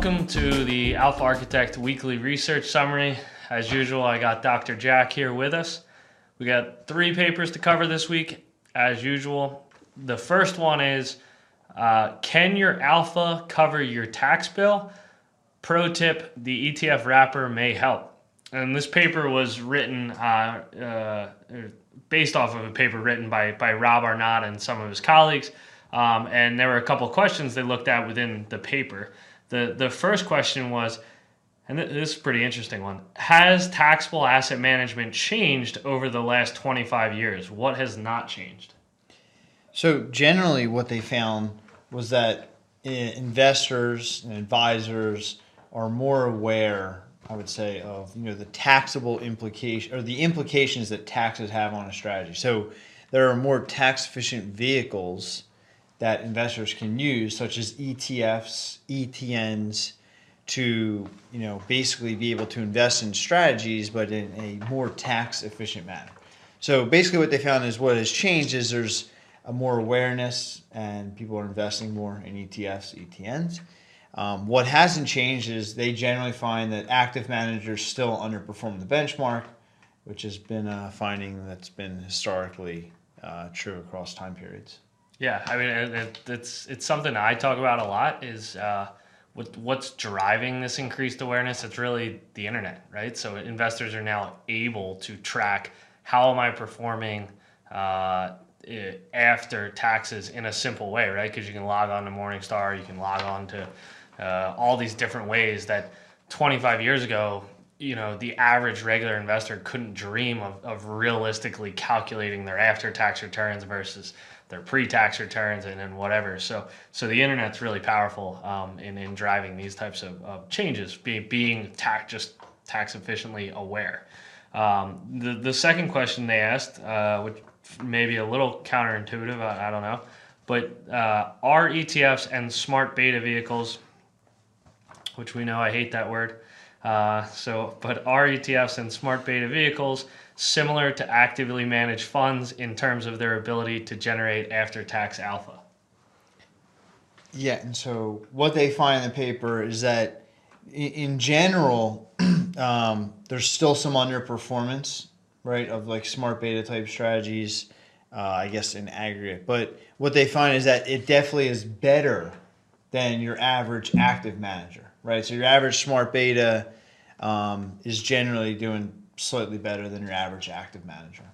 Welcome to the Alpha Architect Weekly Research Summary. As usual, I got Dr. Jack here with us. We got three papers to cover this week, as usual. The first one is uh, Can your Alpha cover your tax bill? Pro tip the ETF wrapper may help. And this paper was written uh, uh, based off of a paper written by, by Rob Arnott and some of his colleagues. Um, and there were a couple questions they looked at within the paper. The, the first question was, and this is a pretty interesting one. Has taxable asset management changed over the last 25 years? What has not changed? So, generally, what they found was that eh, investors and advisors are more aware, I would say, of you know the taxable implication or the implications that taxes have on a strategy. So, there are more tax efficient vehicles that investors can use, such as ETFs, ETNs, to you know basically be able to invest in strategies, but in a more tax efficient manner. So basically, what they found is what has changed is there's a more awareness and people are investing more in ETFs, ETNs. Um, what hasn't changed is they generally find that active managers still underperform the benchmark, which has been a finding that's been historically uh, true across time periods. Yeah, I mean, it, it's it's something I talk about a lot. Is uh, what what's driving this increased awareness? It's really the internet, right? So investors are now able to track how am I performing uh, after taxes in a simple way, right? Because you can log on to Morningstar, you can log on to uh, all these different ways that 25 years ago you know the average regular investor couldn't dream of, of realistically calculating their after tax returns versus their pre-tax returns and then whatever. So so the internet's really powerful um, in in driving these types of, of changes, be, being tax just tax efficiently aware. Um, the the second question they asked, uh, which may be a little counterintuitive, I, I don't know, but uh, are ETFs and smart beta vehicles, which we know I hate that word. Uh, so, but are ETFs and smart beta vehicles similar to actively managed funds in terms of their ability to generate after tax alpha. Yeah, and so what they find in the paper is that in general, um, there's still some underperformance, right, of like smart beta type strategies, uh, I guess in aggregate. But what they find is that it definitely is better than your average active manager, right? So your average smart beta um, is generally doing slightly better than your average active manager.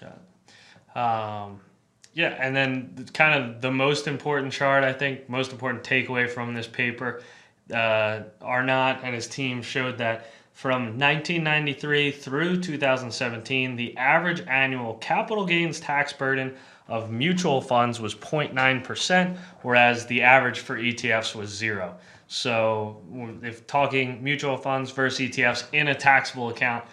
Got it. Um, yeah, and then kind of the most important chart, I think, most important takeaway from this paper, uh, Arnott and his team showed that from 1993 through 2017, the average annual capital gains tax burden of mutual funds was 0.9%, whereas the average for ETFs was zero. So, if talking mutual funds versus ETFs in a taxable account,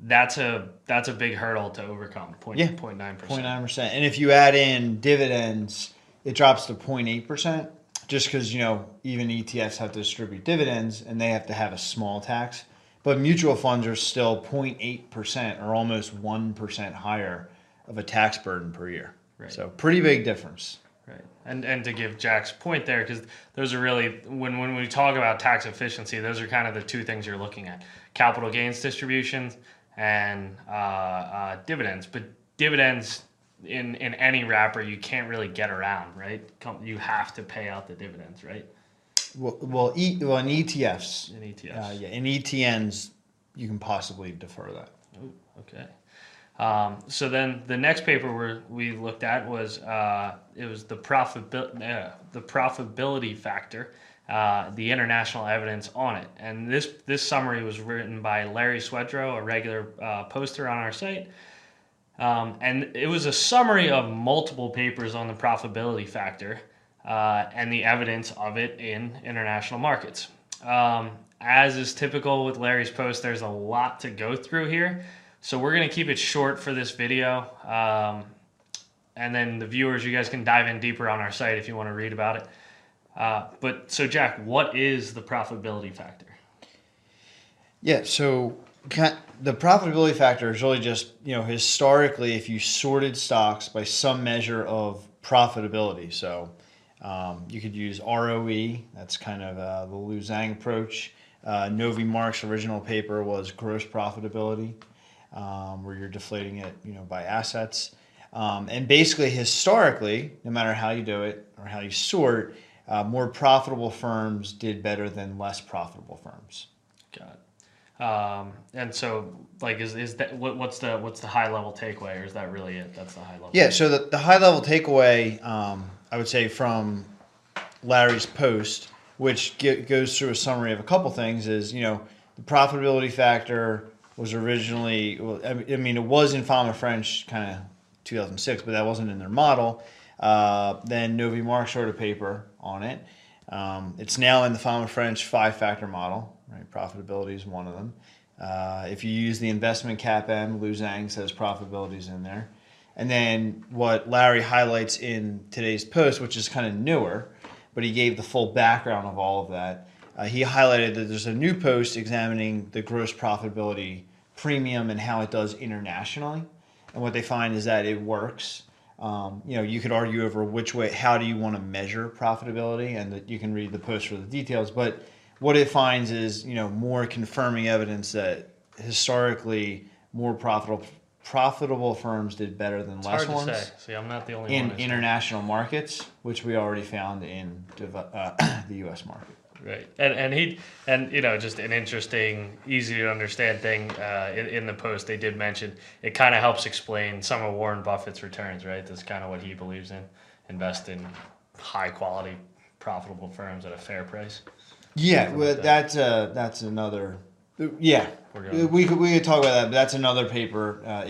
that's a that's a big hurdle to overcome. Point, yeah, 0.9 percent. And if you add in dividends, it drops to 0.8 percent. Just because you know even ETFs have to distribute dividends and they have to have a small tax, but mutual funds are still 0.8 percent or almost one percent higher of a tax burden per year. Right. So pretty big difference. Right. And and to give Jack's point there, because those are really when when we talk about tax efficiency, those are kind of the two things you're looking at: capital gains distributions and uh, uh, dividends. But dividends in in any wrapper you can't really get around, right? You have to pay out the dividends, right? Well, well, e, well in ETFs. In ETFs. Uh, yeah, in ETNs, you can possibly defer that. Oh, okay. Um, so then the next paper we we looked at was uh, it was the profitability uh, the profitability factor uh, the international evidence on it. And this this summary was written by Larry Swedroe, a regular uh, poster on our site. Um, and it was a summary of multiple papers on the profitability factor uh, and the evidence of it in international markets. Um, as is typical with Larry's post, there's a lot to go through here. So we're going to keep it short for this video. Um, and then the viewers, you guys can dive in deeper on our site if you want to read about it. Uh, but so, Jack, what is the profitability factor? Yeah, so the profitability factor is really just you know historically, if you sorted stocks by some measure of profitability, so Um, you could use ROE. That's kind of uh, the Lu Zhang approach. Uh, Novy-Marx's original paper was gross profitability, um, where you're deflating it, you know, by assets. Um, and basically, historically, no matter how you do it or how you sort, uh, more profitable firms did better than less profitable firms. Got it. Um, and so, like, is, is that what, what's the what's the high level takeaway, or is that really it? That's the high level. Yeah. So the, the high level takeaway, um, I would say from Larry's post, which get, goes through a summary of a couple things, is you know the profitability factor was originally, well, I mean- I mean, it was in Fama French kind of 2006, but that wasn't in their model. Uh, then Novy-Marx wrote a paper on it. Um, it's now in the Fama French five factor model. Right, profitability is one of them. Uh, if you use the investment CAPM, Lu Zhang says profitability is in there. And then what Larry highlights in today's post, which is kind of newer, but he gave the full background of all of that. Uh, he highlighted that there's a new post examining the gross profitability premium and how it does internationally. And what they find is that it works. Um, you know, you could argue over which way, how do you want to measure profitability, and that you can read the post for the details. But what it finds is, you know, more confirming evidence that historically more profitable profitable firms did better than it's less ones say. See, I'm not the only in one. who's- international markets, which we already found in uh, the U.S. market. Right, and and he and you know just an interesting, easy to understand thing uh, in, in the post they did mention it kind of helps explain some of Warren Buffett's returns. Right, that's kind of what he believes in: invest in high quality, profitable firms at a fair price. Yeah, well, like that. that's uh, that's another. Yeah, we could we could talk about that, but that's another paper. Uh,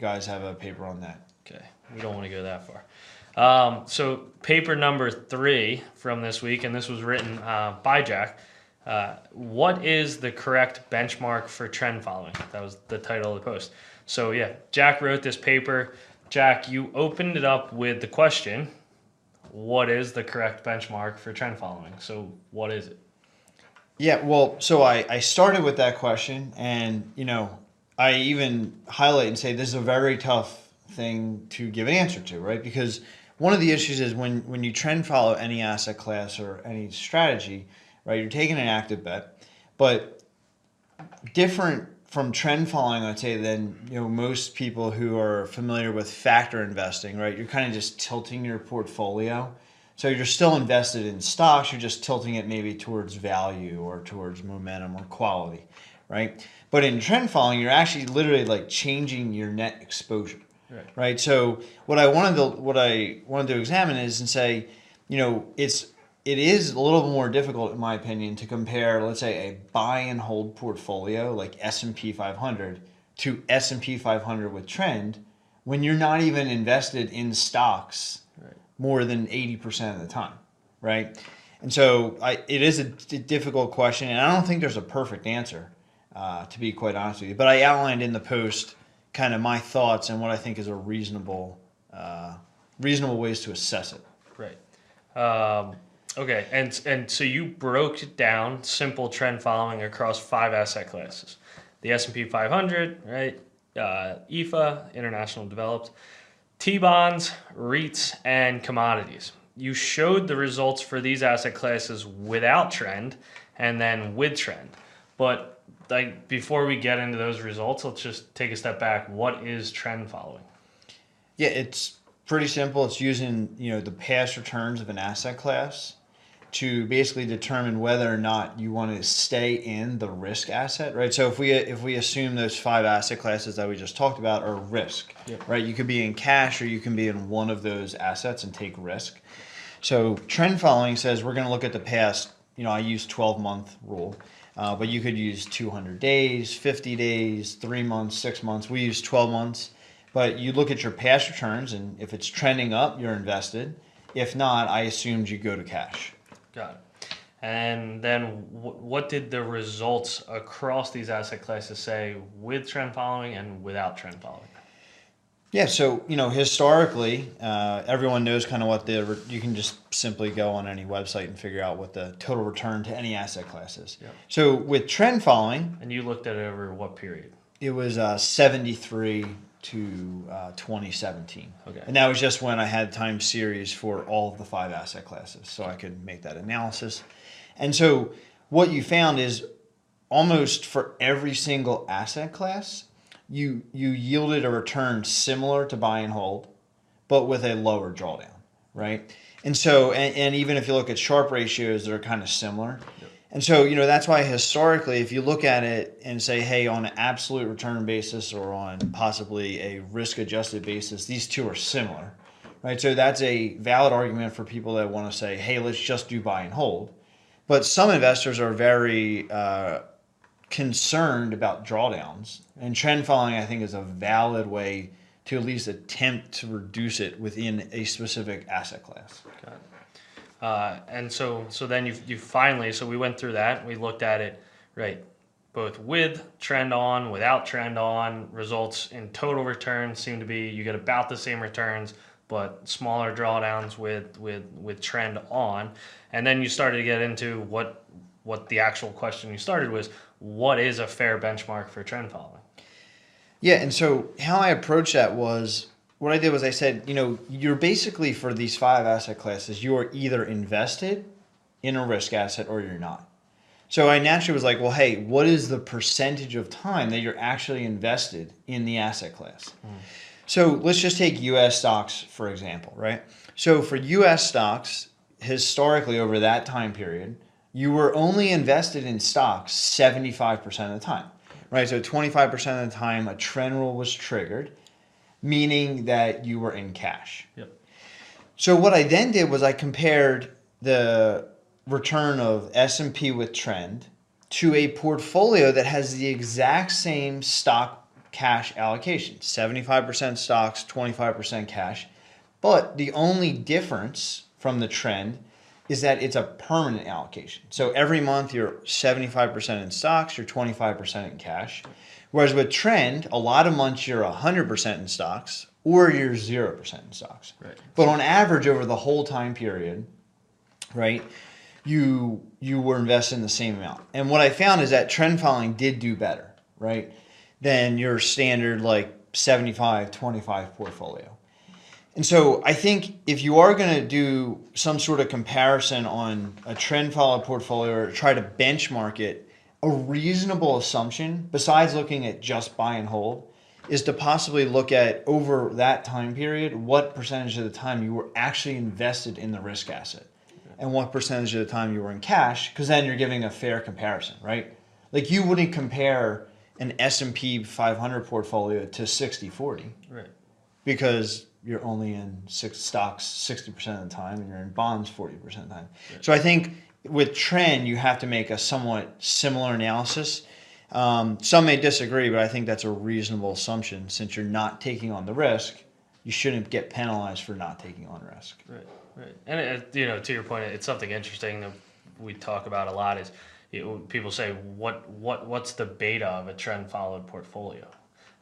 guys have a paper on that. Okay, we don't want to go that far. Um, so paper number three from this week, and this was written uh, by Jack. Uh, what is the correct benchmark for trend following? That was the title of the post. So yeah, Jack wrote this paper. Jack, you opened it up with the question, "What is the correct benchmark for trend following?" So what is it? Yeah, well, so I, I started with that question, and you know, I even highlight and say this is a very tough thing to give an answer to, right? Because one of the issues is when when you trend follow any asset class or any strategy, right? You're taking an active bet, but different from trend following, I'd say, than you know most people who are familiar with factor investing, right? You're kind of just tilting your portfolio. So you're still invested in stocks, you're just tilting it maybe towards value or towards momentum or quality, right? But in trend following, you're actually literally like changing your net exposure. Right. Right. So what I wanted to what I wanted to examine is and say, you know, it's it is a little more difficult in my opinion to compare, let's say, a buy and hold portfolio like S and P 500 to S and P 500 with trend when you're not even invested in stocks Right. more than 80% of the time, right? And so I, it is a d- difficult question, and I don't think there's a perfect answer, uh, to be quite honest with you. But I outlined in the post kind of my thoughts and what I think is a reasonable, uh, reasonable ways to assess it. Right. Um, okay, and and so you broke down simple trend following across five asset classes: the S and P 500, right? Uh, IFA, international developed, T bonds, REITs, and commodities. You showed the results for these asset classes without trend, and then with trend. But like before we get into those results, let's just take a step back. What is trend following? Yeah, it's pretty simple. It's using you know the past returns of an asset class to basically determine whether or not you want to stay in the risk asset, right? So if we if we assume those five asset classes that we just talked about are risk, Yep. right? You could be in cash or you can be in one of those assets and take risk. So trend following says we're going to look at the past. You know, I use 12 month rule, uh, but you could use 200 days, 50 days, three months, six months. We use 12 months. But you look at your past returns, and if it's trending up, you're invested. If not, I assumed you go to cash. Got it. And then wh- what did the results across these asset classes say with trend following and without trend following? Yeah, so you know historically, uh, everyone knows kind of what the re- you can just simply go on any website and figure out what the total return to any asset class is. Yep. So with trend following, And you looked at it over what period? it was uh, 73 to uh, 2017. Okay. And that was just when I had time series for all of the five asset classes, so I could make that analysis. And so what you found is almost for every single asset class, you you yielded a return similar to buy and hold, but with a lower drawdown, right? And so, and, and even if you look at Sharpe ratios, they're kind of similar. And so, you know, that's why historically, if you look at it and say, hey, on an absolute return basis or on possibly a risk adjusted basis, these two are similar, right? So that's a valid argument for people that want to say, hey, let's just do buy and hold. But some investors are very uh, concerned about drawdowns, and trend following, I think, is a valid way to at least attempt to reduce it within a specific asset class. Uh, and so, so then you you finally, so we went through that. We looked at it, right, both with trend on, without trend on. Results in total returns seem to be you get about the same returns, but smaller drawdowns with with with trend on. And then you started to get into what what the actual question you started was what is a fair benchmark for trend following? Yeah, and so how I approached that was what I did was I said, you know, you're basically for these five asset classes, you are either invested in a risk asset or you're not. So I naturally was like, well, hey, what is the percentage of time that you're actually invested in the asset class? Mm. So let's just take US stocks, for example, right? So for US stocks, historically over that time period, you were only invested in stocks 75% of the time, right? So 25% of the time, a trend rule was triggered meaning that you were in cash. Yep. So what I then did was I compared the return of S&P with trend to a portfolio that has the exact same stock cash allocation 75% stocks 25% cash but the only difference from the trend is that it's a permanent allocation so every month you're 75% in stocks you're 25% in cash Whereas with trend, a lot of months you're 100% in stocks or you're 0% in stocks. Right. But on average over the whole time period, right, you you were invested in the same amount. And what I found is that trend following did do better, right, than your standard like 75 25 portfolio. And so I think if you are going to do some sort of comparison on a trend follow portfolio or try to benchmark it a reasonable assumption, besides looking at just buy and hold, is to possibly look at over that time period what percentage of the time you were actually invested in the risk asset. And what percentage of the time you were in cash because then you're giving a fair comparison right? Like you wouldn't compare an s&p 500 portfolio to 60-40 right because you're only in six stocks 60% of the time and you're in bonds 40% of the time right. so i think with trend, you have to make a somewhat similar analysis. Um, some may disagree, but I think that's a reasonable assumption. Since you're not taking on the risk, you shouldn't get penalized for not taking on risk. Right, right. And it, you know, to your point, it's something interesting that we talk about a lot. Is you know, people say, what, what, what's the beta of a trend followed portfolio?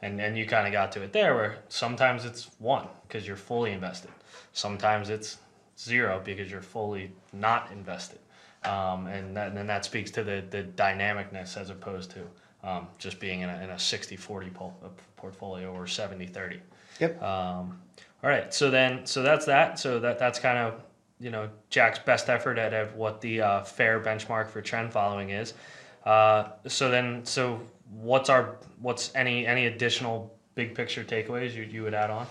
And and you kind of got to it there, where sometimes it's one because you're fully invested. Sometimes it's zero because you're fully not invested. Um, and, that, and then that speaks to the, the dynamicness as opposed to um, just being in a, in a 60 40 pol- portfolio or 70 30. Yep. Um, all right. So then, so that's that. So that, that's kind of, you know, Jack's best effort at, at what the uh, fair benchmark for trend following is. Uh, so then, so what's our, what's any, any additional big picture takeaways you, you would add on?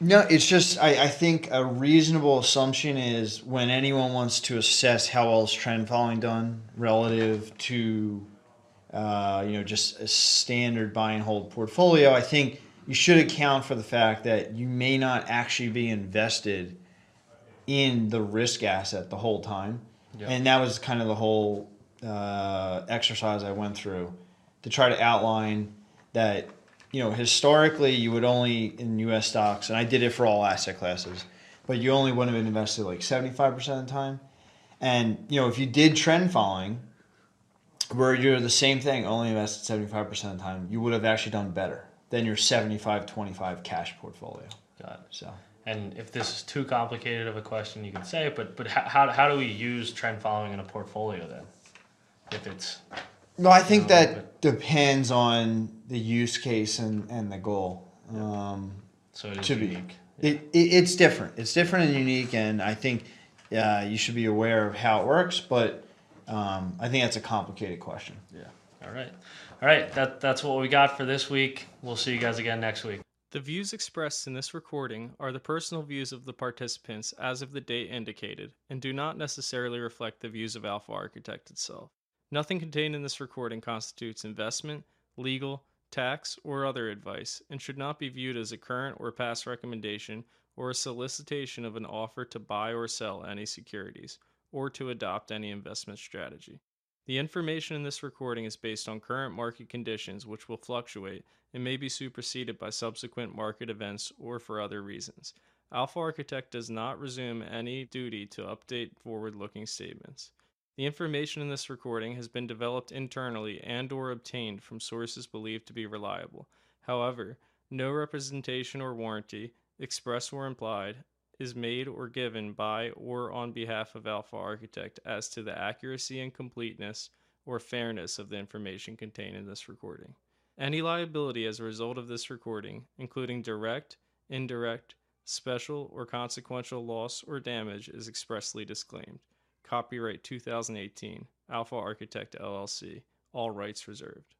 No, it's just I, I think a reasonable assumption is when anyone wants to assess how well is trend following done relative to uh, you know just a standard buy and hold portfolio. I think you should account for the fact that you may not actually be invested in the risk asset the whole time, yep. and that was kind of the whole uh, exercise I went through to try to outline that you know, historically you would only in U.S. stocks, and I did it for all asset classes, but you only would have invested like seventy-five percent of the time. And you know, if you did trend following, where you're the same thing, only invested seventy-five percent of the time, you would have actually done better than your 75-25 cash portfolio. Got it. So. And if this is too complicated of a question, you can say it. But but how, how do we use trend following in a portfolio then? If it's no, I think that depends on the use case and, and the goal. Um, So it is to be. unique. It, it it's different. It's different and unique, and I think uh, you should be aware of how it works. But um, I think that's a complicated question. Yeah. All right. All right. That that's what we got for this week. We'll see you guys again next week. The views expressed in this recording are the personal views of the participants as of the date indicated and do not necessarily reflect the views of Alpha Architect itself. Nothing contained in this recording constitutes investment, legal, tax, or other advice and should not be viewed as a current or past recommendation or a solicitation of an offer to buy or sell any securities or to adopt any investment strategy. The information in this recording is based on current market conditions, which will fluctuate and may be superseded by subsequent market events or for other reasons. Alpha Architect does not resume any duty to update forward looking statements. The information in this recording has been developed internally and or obtained from sources believed to be reliable. However, no representation or warranty, express or implied, is made or given by or on behalf of Alpha Architect as to the accuracy and completeness or fairness of the information contained in this recording. Any liability as a result of this recording, including direct, indirect, special, or consequential loss or damage, is expressly disclaimed. Copyright 2018, Alpha Architect LLC, all rights reserved.